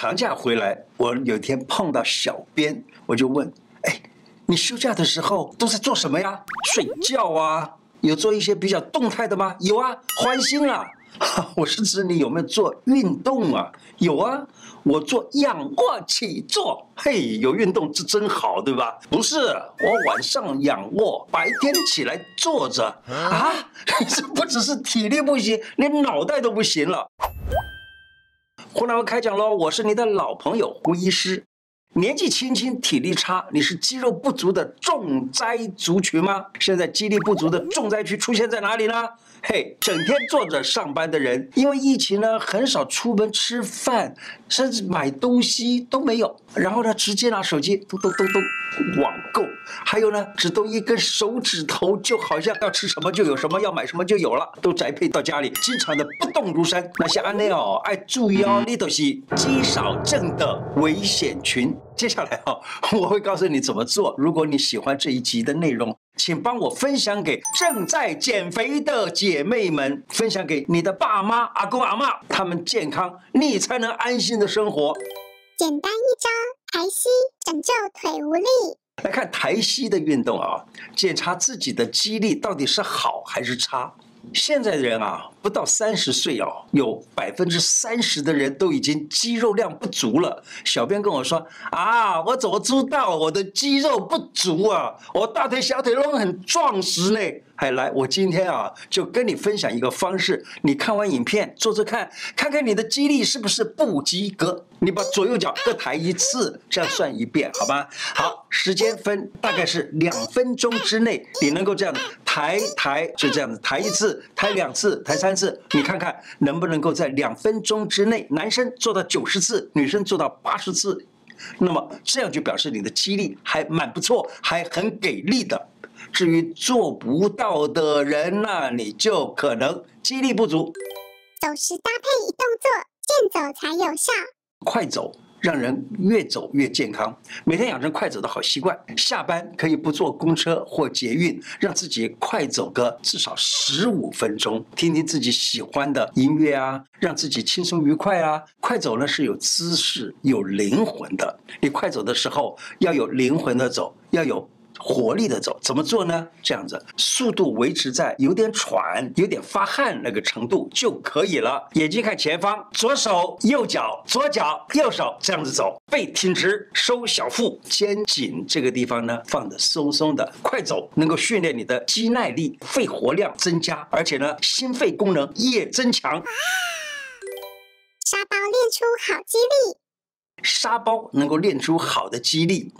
长假回来，我有一天碰到小编，我就问：哎，你休假的时候都在做什么呀？睡觉啊？有做一些比较动态的吗？有啊，欢欣啊。我是指你有没有做运动啊？有啊，我做仰卧起坐，嘿，有运动这真好，对吧？不是，我晚上仰卧，白天起来坐着啊，这不只是体力不行，连脑袋都不行了。胡乃文开讲喽，我是你的老朋友胡医师。年纪轻轻体力差，你是肌肉不足的重灾族群吗？现在肌力不足的重灾区出现在哪里呢？嘿，整天坐着上班的人，因为疫情呢，很少出门吃饭，甚至买东西都没有。然后呢，直接拿手机咚咚咚咚网购，还有呢，只动一根手指头，就好像要吃什么就有什么，要买什么就有了，都宅配到家里，经常的不动如山。那些阿内哦，爱注意哦，你都是肌少症的危险群。接下来哦，我会告诉你怎么做。如果你喜欢这一集的内容，请帮我分享给正在减肥的姐妹们，分享给你的爸妈、阿公、阿嬷，他们健康，你才能安心的生活。简单一招，抬膝拯救腿无力。来看抬膝的运动啊，检查自己的肌力到底是好还是差。现在的人啊，不到三十岁哦，有百分之三十的人都已经肌肉量不足了。小编跟我说啊，我怎么知道我的肌肉不足啊？我大腿、小腿都很壮实呢。还来，我今天啊，就跟你分享一个方式。你看完影片，做做看，看看你的肌力是不是不及格。你把左右脚各抬一次，这样算一遍，好吧？好，时间分大概是两分钟之内，你能够这样抬抬，就这样子抬一次，抬两次，抬三次，你看看能不能够在两分钟之内，男生做到九十次，女生做到八十次，那么这样就表示你的肌力还蛮不错，还很给力的。至于做不到的人，那你就可能肌力不足。走时搭配一动作，健走才有效。快走让人越走越健康，每天养成快走的好习惯。下班可以不坐公车或捷运，让自己快走个至少十五分钟，听听自己喜欢的音乐啊，让自己轻松愉快啊。快走呢是有姿势、有灵魂的。你快走的时候要有灵魂的走，要有。活力的走，怎么做呢？这样子，速度维持在有点喘、有点发汗那个程度就可以了。眼睛看前方，左手、右脚，左脚、右手，这样子走。背挺直，收小腹，肩颈这个地方呢放得松松的。快走能够训练你的肌耐力，肺活量增加，而且呢心肺功能也增强。沙包练出好肌力。沙包能够练出好的肌力。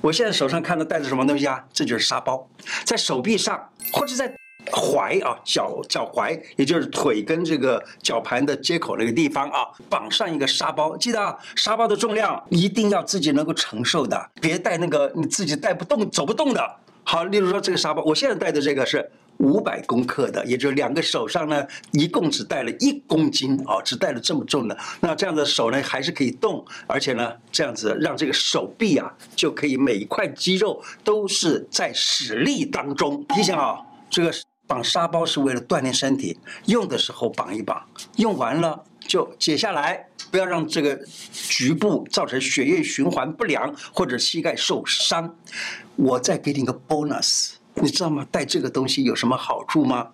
我现在手上看到带着什么东西啊？这就是沙包，在手臂上或者在踝啊，脚脚踝，也就是腿跟这个脚盘的接口那个地方啊，绑上一个沙包。记得啊，沙包的重量一定要自己能够承受的，别带那个你自己带不动、走不动的。好，例如说这个沙包，我现在带的这个是。五百公克的，也就是两个手上呢，一共只带了一公斤啊，只带了这么重的。那这样的手呢，还是可以动，而且呢，这样子让这个手臂啊，就可以每一块肌肉都是在使力当中。提醒啊，这个绑沙包是为了锻炼身体，用的时候绑一绑，用完了就解下来，不要让这个局部造成血液循环不良或者膝盖受伤。我再给你个 bonus。你知道吗？带这个东西有什么好处吗？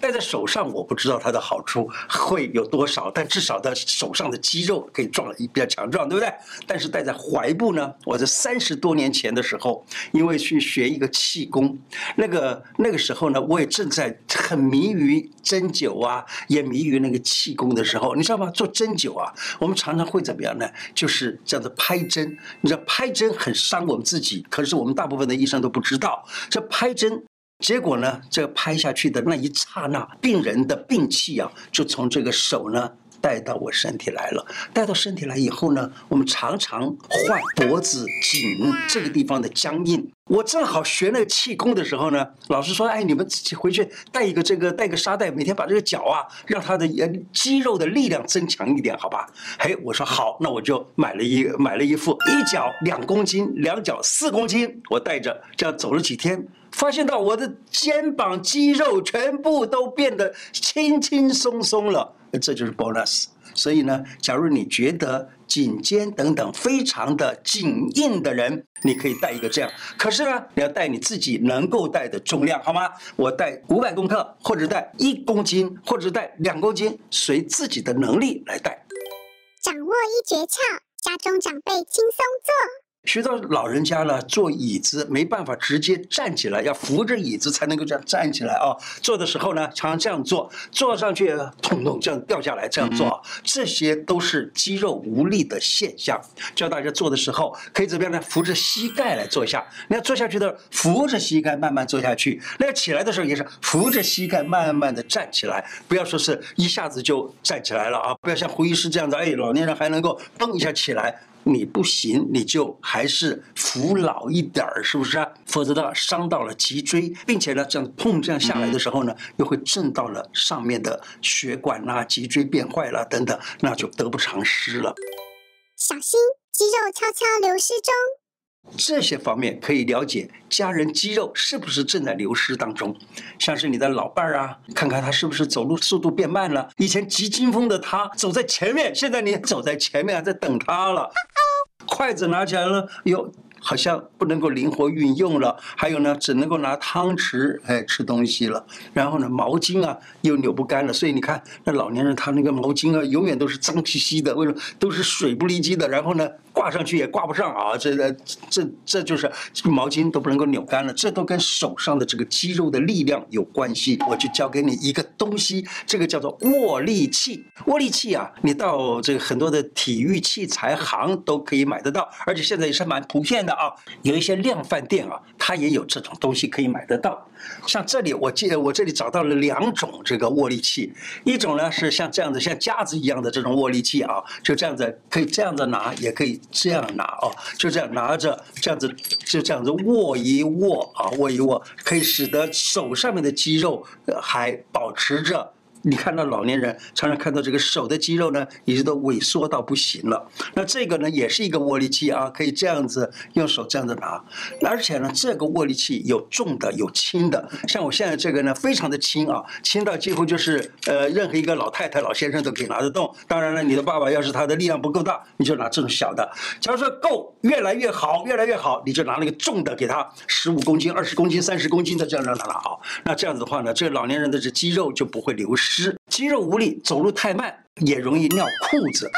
戴在手上，我不知道它的好处会有多少，但至少它手上的肌肉可以壮了，比较强壮，对不对？但是戴在踝部呢？我在三十多年前的时候，因为去学一个气功，那个那个时候呢，我也正在很迷于针灸啊，也迷于那个气功的时候，你知道吗？做针灸啊，我们常常会怎么样呢？就是这样子拍针，你知道拍针很伤我们自己，可是我们大部分的医生都不知道，这拍针。结果呢，这拍下去的那一刹那，病人的病气啊，就从这个手呢带到我身体来了。带到身体来以后呢，我们常常换脖子、颈这个地方的僵硬。我正好学那个气功的时候呢，老师说：“哎，你们自己回去带一个这个带个沙袋，每天把这个脚啊，让它的肌肉的力量增强一点，好吧？”嘿，我说好，那我就买了一买了一副，一脚两公斤，两脚四公斤，我带着这样走了几天。发现到我的肩膀肌肉全部都变得轻轻松松了，这就是 bonus。所以呢，假如你觉得颈肩等等非常的紧硬的人，你可以带一个这样。可是呢，你要带你自己能够带的重量，好吗？我带五百公克，或者带一公斤，或者带两公斤，随自己的能力来带。掌握一诀窍，家中长辈轻松做。许多老人家呢，坐椅子没办法直接站起来，要扶着椅子才能够这样站起来啊。坐的时候呢，常常这样坐，坐上去痛痛这样掉下来，这样做，这些都是肌肉无力的现象。教大家坐的时候，可以怎么样呢？扶着膝盖来坐下。你要坐下去的，扶着膝盖慢慢坐下去。那要起来的时候也是扶着膝盖慢慢的站起来，不要说是一下子就站起来了啊！不要像胡医师这样子，哎，老年人还能够蹦一下起来。你不行，你就还是扶老一点儿，是不是？否则的话，伤到了脊椎，并且呢，这样碰这样下来的时候呢，又会震到了上面的血管啦，脊椎变坏了等等，那就得不偿失了。小心肌肉悄悄流失中。这些方面可以了解家人肌肉是不是正在流失当中，像是你的老伴儿啊，看看他是不是走路速度变慢了。以前急惊风的他走在前面，现在你走在前面在等他了。筷子拿起来了，哟。好像不能够灵活运用了，还有呢，只能够拿汤匙哎吃东西了。然后呢，毛巾啊又扭不干了，所以你看那老年人他那个毛巾啊，永远都是脏兮兮的，为什么都是水不离机的？然后呢，挂上去也挂不上啊，这个这这就是毛巾都不能够扭干了，这都跟手上的这个肌肉的力量有关系。我就教给你一个东西，这个叫做握力器。握力器啊，你到这个很多的体育器材行都可以买得到，而且现在也是蛮普遍的。啊，有一些量贩店啊，它也有这种东西可以买得到。像这里，我记得我这里找到了两种这个握力器，一种呢是像这样子，像夹子一样的这种握力器啊，就这样子可以这样子拿，也可以这样拿哦，就这样拿着，这样子就这样子握一握啊，握一握，可以使得手上面的肌肉还保持着。你看到老年人常常看到这个手的肌肉呢，已经都萎缩到不行了。那这个呢，也是一个握力器啊，可以这样子用手这样子拿。而且呢，这个握力器有重的，有轻的。像我现在这个呢，非常的轻啊，轻到几乎就是呃，任何一个老太太、老先生都可以拿得动。当然了，你的爸爸要是他的力量不够大，你就拿这种小的。假如说够，越来越好，越来越好，你就拿那个重的给他，十五公斤、二十公斤、三十公斤的这样让他拿啊。那这样子的话呢，这个老年人的这肌肉就不会流失。肌肉无力，走路太慢，也容易尿裤子。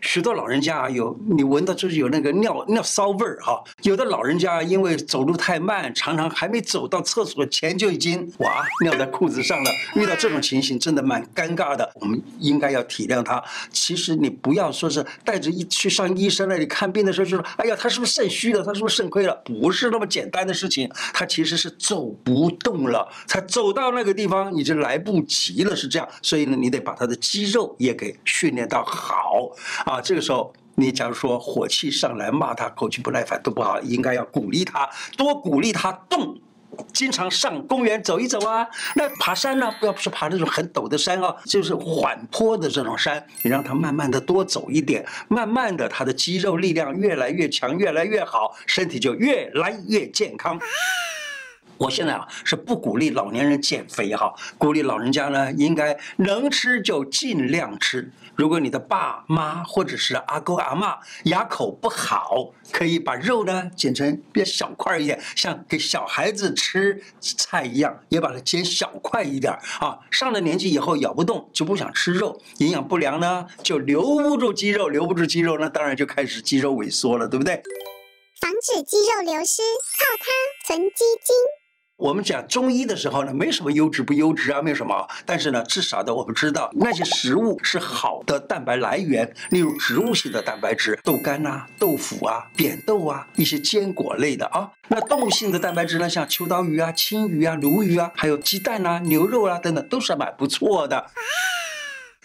许多老人家，有你闻到就是有那个尿尿骚味儿哈。有的老人家因为走路太慢，常常还没走到厕所前就已经哇尿在裤子上了。遇到这种情形，真的蛮尴尬的。我们应该要体谅他。其实你不要说是带着一去上医生那里看病的时候就说，哎呀，他是不是肾虚了？他是不是肾亏了？不是那么简单的事情。他其实是走不动了，才走到那个地方你就来不及了，是这样。所以呢，你得把他的肌肉也给训练到好。啊，这个时候你假如说火气上来骂他，口气不耐烦都不好，应该要鼓励他，多鼓励他动，经常上公园走一走啊。那爬山呢，不要不是爬那种很陡的山啊，就是缓坡的这种山，你让他慢慢的多走一点，慢慢的他的肌肉力量越来越强，越来越好，身体就越来越健康。我现在啊是不鼓励老年人减肥哈，鼓励老人家呢应该能吃就尽量吃。如果你的爸妈或者是阿公阿嬷牙口不好，可以把肉呢剪成比较小块一点，像给小孩子吃菜一样，也把它剪小块一点啊。上了年纪以后咬不动，就不想吃肉，营养不良呢就留不住肌肉，留不住肌肉呢，当然就开始肌肉萎缩了，对不对？防止肌肉流失，靠它存肌筋。我们讲中医的时候呢，没什么优质不优质啊，没有什么。但是呢，至少的我们知道那些食物是好的蛋白来源，例如植物性的蛋白质，豆干呐、豆腐啊、扁豆啊，一些坚果类的啊。那动物性的蛋白质呢，像秋刀鱼啊、青鱼啊、鲈鱼啊，还有鸡蛋呐、牛肉啊等等，都是蛮不错的。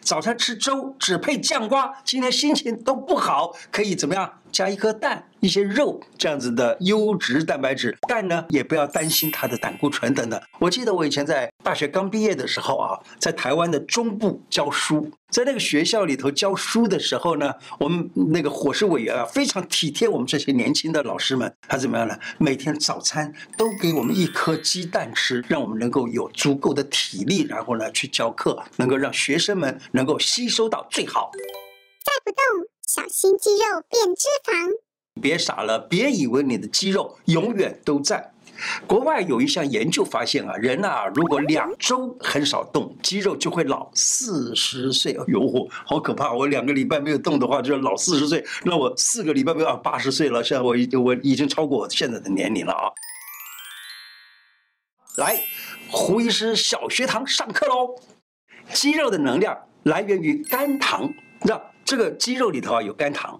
早餐吃粥只配酱瓜，今天心情都不好，可以怎么样？加一颗蛋，一些肉，这样子的优质蛋白质。蛋呢，也不要担心它的胆固醇等等。我记得我以前在大学刚毕业的时候啊，在台湾的中部教书，在那个学校里头教书的时候呢，我们那个伙食委员啊，非常体贴我们这些年轻的老师们。他怎么样呢？每天早餐都给我们一颗鸡蛋吃，让我们能够有足够的体力，然后呢去教课，能够让学生们能够吸收到最好。再不动。小心肌肉变脂肪。别傻了，别以为你的肌肉永远都在。国外有一项研究发现啊，人啊，如果两周很少动，肌肉就会老四十岁。哎呦，好可怕！我两个礼拜没有动的话，就要老四十岁。那我四个礼拜没有八十岁了，现在我已我已经超过我现在的年龄了啊！来，胡医师小学堂上课喽。肌肉的能量来源于肝糖，那这个肌肉里头啊有肝糖。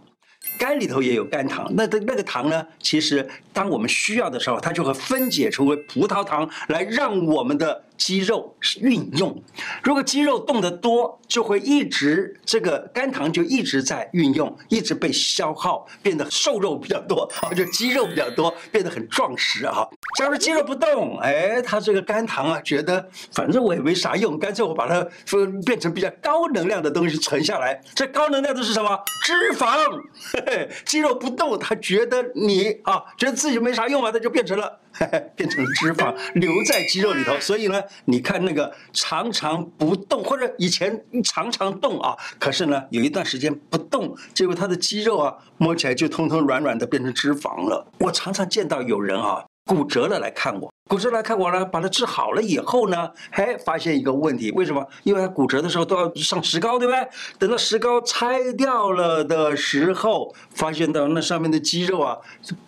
肝里头也有肝糖，那的那个糖呢？其实当我们需要的时候，它就会分解成为葡萄糖，来让我们的肌肉运用。如果肌肉动得多，就会一直这个肝糖就一直在运用，一直被消耗，变得瘦肉比较多啊，就肌肉比较多，变得很壮实啊。假如肌肉不动，哎，它这个肝糖啊，觉得反正我也没啥用，干脆我把它分变成比较高能量的东西存下来。这高能量的是什么？脂肪。嘿嘿，肌肉不动，它觉得你啊，觉得自己没啥用嘛，它就变成了。变成脂肪留在肌肉里头，所以呢，你看那个常常不动，或者以前常常动啊，可是呢，有一段时间不动，结果他的肌肉啊，摸起来就通通软软的，变成脂肪了。我常常见到有人啊。骨折了来看我，骨折来看我呢，把它治好了以后呢，嘿发现一个问题，为什么？因为他骨折的时候都要上石膏，对不对？等到石膏拆掉了的时候，发现到那上面的肌肉啊，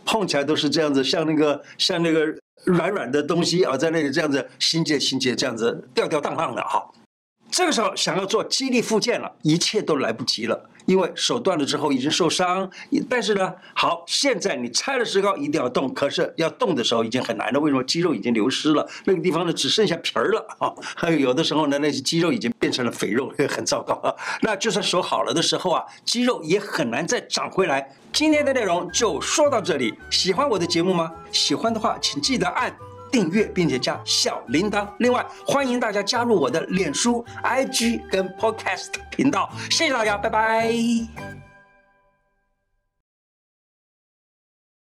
碰起来都是这样子，像那个像那个软软的东西啊，在那里这样子心结心结这样子吊吊荡荡的哈。这个时候想要做肌力复健了，一切都来不及了。因为手断了之后已经受伤，但是呢，好，现在你拆了石膏一定要动，可是要动的时候已经很难了。为什么？肌肉已经流失了，那个地方呢只剩下皮儿了啊。还 有有的时候呢，那些肌肉已经变成了肥肉，很糟糕啊。那就算手好了的时候啊，肌肉也很难再长回来。今天的内容就说到这里，喜欢我的节目吗？喜欢的话，请记得按订阅并且加小铃铛。另外，欢迎大家加入我的脸书、IG 跟 Podcast 频道。谢谢大家，拜拜。